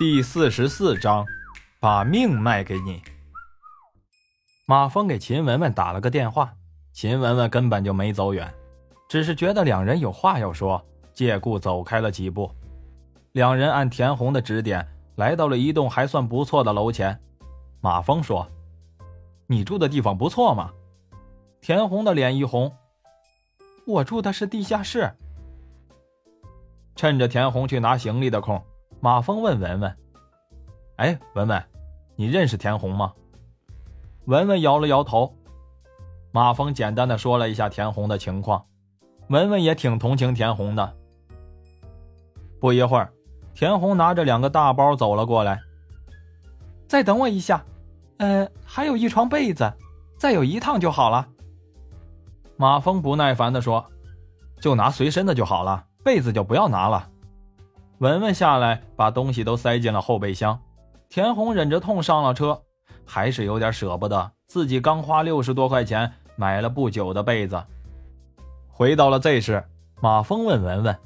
第四十四章，把命卖给你。马峰给秦雯雯打了个电话，秦雯雯根本就没走远，只是觉得两人有话要说，借故走开了几步。两人按田红的指点，来到了一栋还算不错的楼前。马峰说：“你住的地方不错嘛。”田红的脸一红：“我住的是地下室。”趁着田红去拿行李的空。马峰问文文：“哎，文文，你认识田红吗？”文文摇了摇头。马峰简单的说了一下田红的情况，文文也挺同情田红的。不一会儿，田红拿着两个大包走了过来。再等我一下，呃，还有一床被子，再有一趟就好了。马峰不耐烦的说：“就拿随身的就好了，被子就不要拿了。”文文下来，把东西都塞进了后备箱。田红忍着痛上了车，还是有点舍不得自己刚花六十多块钱买了不久的被子。回到了 Z 市，马峰问文文：“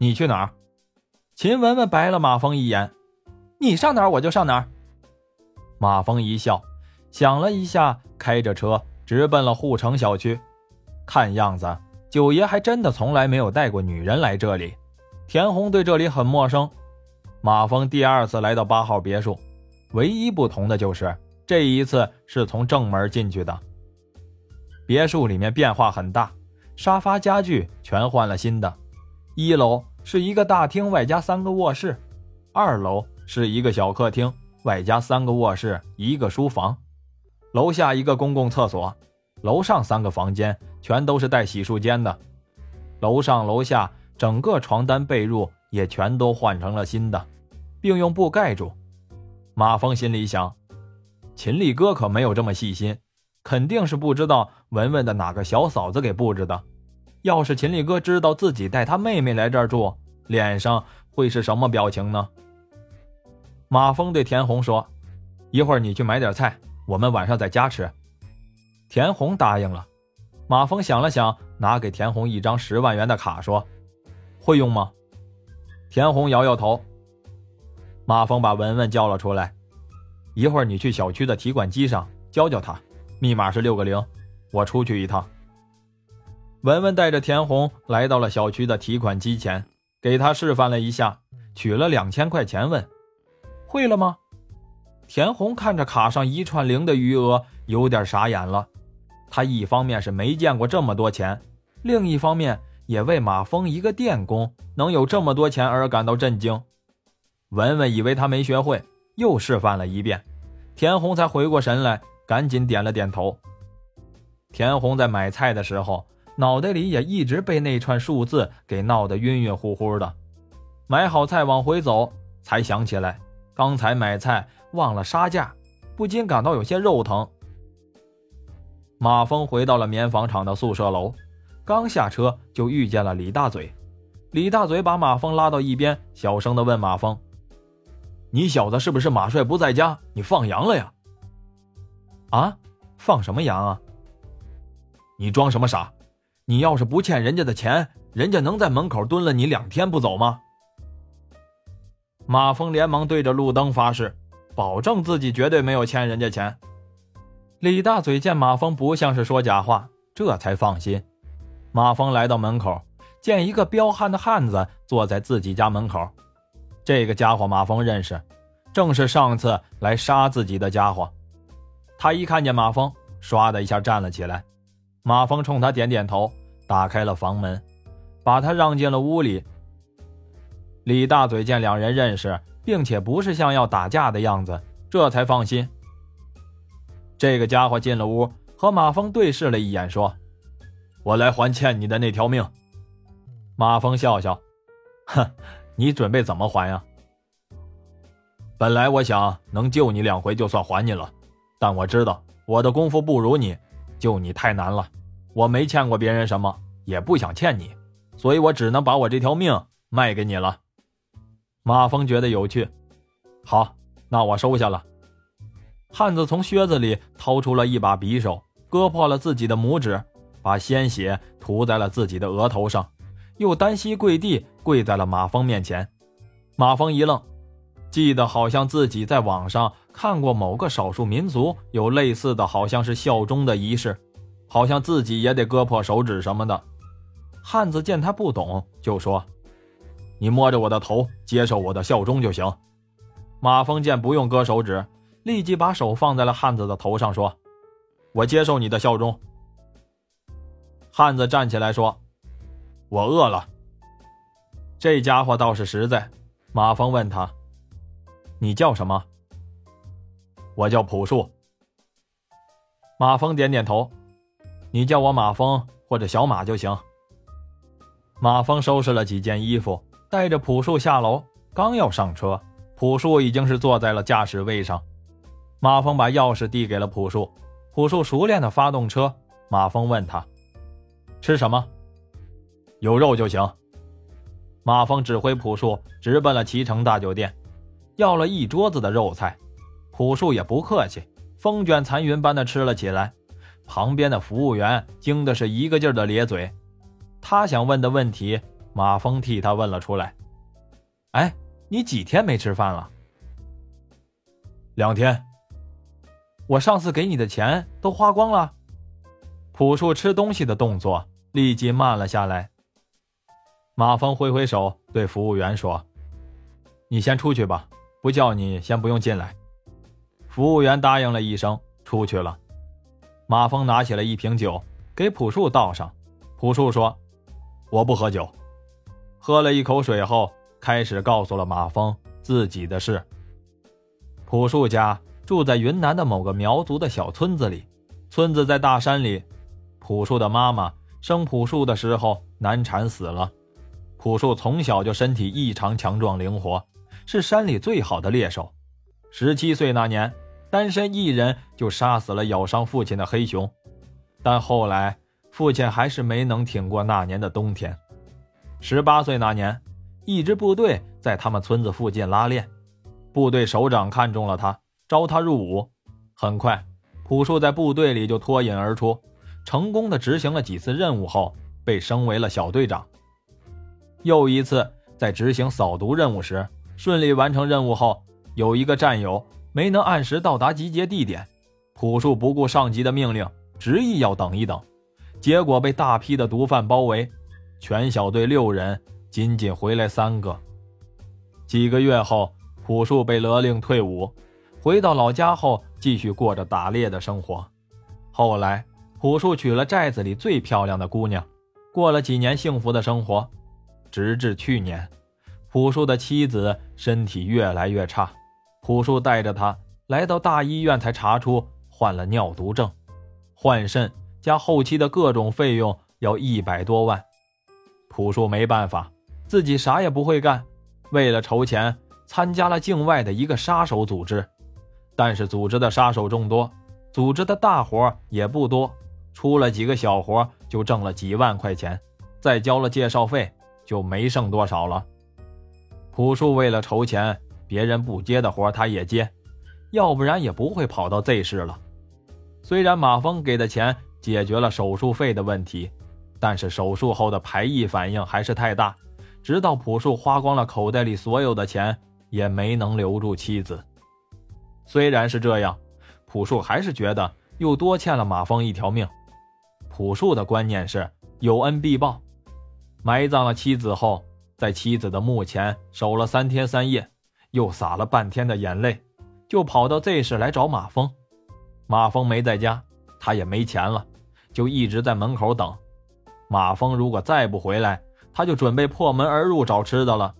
你去哪儿？”秦文文白了马峰一眼：“你上哪儿我就上哪儿。”马峰一笑，想了一下，开着车直奔了护城小区。看样子，九爷还真的从来没有带过女人来这里。田红对这里很陌生。马峰第二次来到八号别墅，唯一不同的就是这一次是从正门进去的。别墅里面变化很大，沙发、家具全换了新的。一楼是一个大厅，外加三个卧室；二楼是一个小客厅，外加三个卧室、一个书房；楼下一个公共厕所；楼上三个房间全都是带洗漱间的。楼上楼下。整个床单被褥也全都换成了新的，并用布盖住。马峰心里想：秦力哥可没有这么细心，肯定是不知道文文的哪个小嫂子给布置的。要是秦力哥知道自己带他妹妹来这儿住，脸上会是什么表情呢？马峰对田红说：“一会儿你去买点菜，我们晚上在家吃。”田红答应了。马峰想了想，拿给田红一张十万元的卡，说。会用吗？田红摇摇头。马峰把文文叫了出来，一会儿你去小区的提款机上教教他，密码是六个零。我出去一趟。文文带着田红来到了小区的提款机前，给他示范了一下，取了两千块钱，问：“会了吗？”田红看着卡上一串零的余额，有点傻眼了。他一方面是没见过这么多钱，另一方面。也为马峰一个电工能有这么多钱而感到震惊。文文以为他没学会，又示范了一遍，田红才回过神来，赶紧点了点头。田红在买菜的时候，脑袋里也一直被那串数字给闹得晕晕乎乎的。买好菜往回走，才想起来刚才买菜忘了杀价，不禁感到有些肉疼。马峰回到了棉纺厂的宿舍楼。刚下车就遇见了李大嘴，李大嘴把马峰拉到一边，小声的问马峰：“你小子是不是马帅不在家，你放羊了呀？”“啊，放什么羊啊？”“你装什么傻？你要是不欠人家的钱，人家能在门口蹲了你两天不走吗？”马峰连忙对着路灯发誓，保证自己绝对没有欠人家钱。李大嘴见马峰不像是说假话，这才放心。马峰来到门口，见一个彪悍的汉子坐在自己家门口。这个家伙马峰认识，正是上次来杀自己的家伙。他一看见马峰，唰的一下站了起来。马峰冲他点点头，打开了房门，把他让进了屋里。李大嘴见两人认识，并且不是像要打架的样子，这才放心。这个家伙进了屋，和马峰对视了一眼，说。我来还欠你的那条命。马峰笑笑，哼，你准备怎么还呀？本来我想能救你两回就算还你了，但我知道我的功夫不如你，救你太难了。我没欠过别人什么，也不想欠你，所以我只能把我这条命卖给你了。马峰觉得有趣，好，那我收下了。汉子从靴子里掏出了一把匕首，割破了自己的拇指。把鲜血涂在了自己的额头上，又单膝跪地，跪在了马峰面前。马峰一愣：“记得好像自己在网上看过某个少数民族有类似的，好像是效忠的仪式，好像自己也得割破手指什么的。汉子见他不懂，就说：“你摸着我的头，接受我的效忠就行。”马蜂见不用割手指，立即把手放在了汉子的头上，说：“我接受你的效忠。”汉子站起来说：“我饿了。”这家伙倒是实在。马蜂问他。你叫什么？我叫朴树。马蜂点点头。你叫我马蜂或者小马就行。马蜂收拾了几件衣服，带着朴树下楼。刚要上车，朴树已经是坐在了驾驶位上。马蜂把钥匙递给了朴树，朴树熟练的发动车。马蜂问他：“吃什么？有肉就行。”马蜂指挥朴树直奔了脐城大酒店。要了一桌子的肉菜，朴树也不客气，风卷残云般的吃了起来。旁边的服务员惊的是一个劲儿的咧嘴，他想问的问题，马蜂替他问了出来：“哎，你几天没吃饭了？”“两天。”“我上次给你的钱都花光了。”朴树吃东西的动作立即慢了下来。马蜂挥挥手对服务员说：“你先出去吧。”不叫你，先不用进来。服务员答应了一声，出去了。马蜂拿起了一瓶酒，给朴树倒上。朴树说：“我不喝酒。”喝了一口水后，开始告诉了马蜂自己的事。朴树家住在云南的某个苗族的小村子里，村子在大山里。朴树的妈妈生朴树的时候难产死了。朴树从小就身体异常强壮灵活。是山里最好的猎手。十七岁那年，单身一人就杀死了咬伤父亲的黑熊，但后来父亲还是没能挺过那年的冬天。十八岁那年，一支部队在他们村子附近拉练，部队首长看中了他，招他入伍。很快，朴树在部队里就脱颖而出，成功的执行了几次任务后，被升为了小队长。又一次在执行扫毒任务时。顺利完成任务后，有一个战友没能按时到达集结地点，朴树不顾上级的命令，执意要等一等，结果被大批的毒贩包围，全小队六人仅仅回来三个。几个月后，朴树被勒令退伍，回到老家后继续过着打猎的生活。后来，朴树娶了寨子里最漂亮的姑娘，过了几年幸福的生活，直至去年。朴树的妻子身体越来越差，朴树带着她来到大医院，才查出患了尿毒症，换肾加后期的各种费用要一百多万。朴树没办法，自己啥也不会干，为了筹钱，参加了境外的一个杀手组织，但是组织的杀手众多，组织的大活也不多，出了几个小活就挣了几万块钱，再交了介绍费，就没剩多少了。朴树为了筹钱，别人不接的活他也接，要不然也不会跑到 Z 市了。虽然马峰给的钱解决了手术费的问题，但是手术后的排异反应还是太大，直到朴树花光了口袋里所有的钱，也没能留住妻子。虽然是这样，朴树还是觉得又多欠了马峰一条命。朴树的观念是有恩必报，埋葬了妻子后。在妻子的墓前守了三天三夜，又洒了半天的眼泪，就跑到 Z 市来找马蜂。马蜂没在家，他也没钱了，就一直在门口等。马蜂如果再不回来，他就准备破门而入找吃的了。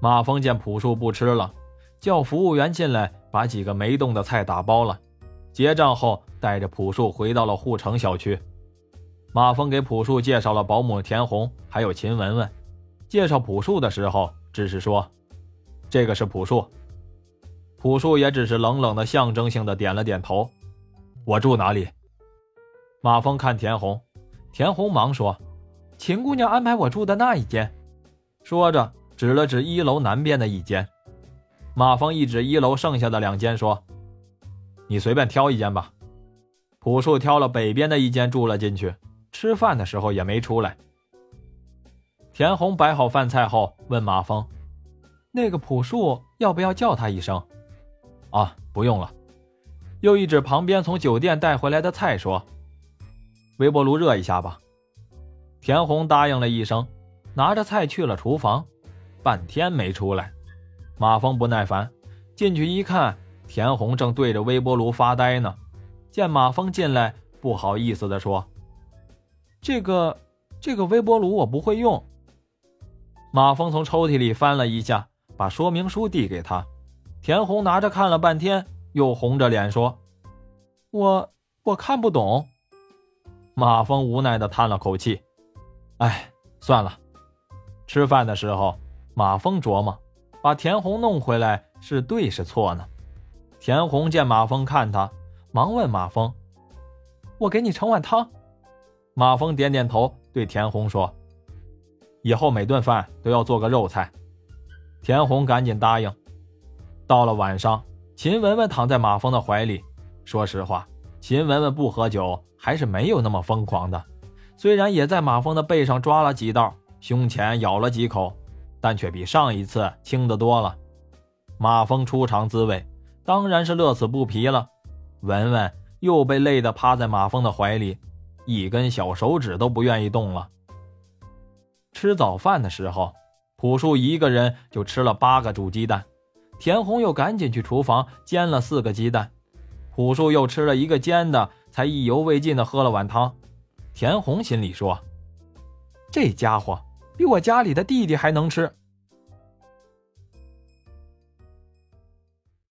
马蜂见朴树不吃了，叫服务员进来把几个没动的菜打包了。结账后，带着朴树回到了护城小区。马蜂给朴树介绍了保姆田红，还有秦雯雯。介绍朴树的时候，只是说：“这个是朴树。”朴树也只是冷冷的、象征性的点了点头。我住哪里？马峰看田红，田红忙说：“秦姑娘安排我住的那一间。”说着指了指一楼南边的一间。马峰一指一楼剩下的两间，说：“你随便挑一间吧。”朴树挑了北边的一间住了进去，吃饭的时候也没出来。田红摆好饭菜后，问马峰：“那个朴树要不要叫他一声？啊，不用了。又一指旁边从酒店带回来的菜，说：“微波炉热一下吧。”田红答应了一声，拿着菜去了厨房，半天没出来。马峰不耐烦，进去一看，田红正对着微波炉发呆呢。见马峰进来，不好意思地说：“这个，这个微波炉我不会用。”马峰从抽屉里翻了一下，把说明书递给他。田红拿着看了半天，又红着脸说：“我我看不懂。”马峰无奈地叹了口气：“哎，算了。”吃饭的时候，马峰琢磨，把田红弄回来是对是错呢？田红见马峰看他，忙问马峰：“我给你盛碗汤。”马峰点点头，对田红说。以后每顿饭都要做个肉菜，田红赶紧答应。到了晚上，秦雯雯躺在马峰的怀里。说实话，秦雯雯不喝酒还是没有那么疯狂的。虽然也在马峰的背上抓了几道，胸前咬了几口，但却比上一次轻得多了。马峰出尝滋味，当然是乐此不疲了。文文又被累得趴在马峰的怀里，一根小手指都不愿意动了。吃早饭的时候，朴树一个人就吃了八个煮鸡蛋，田红又赶紧去厨房煎了四个鸡蛋，朴树又吃了一个煎的，才意犹未尽的喝了碗汤。田红心里说：“这家伙比我家里的弟弟还能吃。”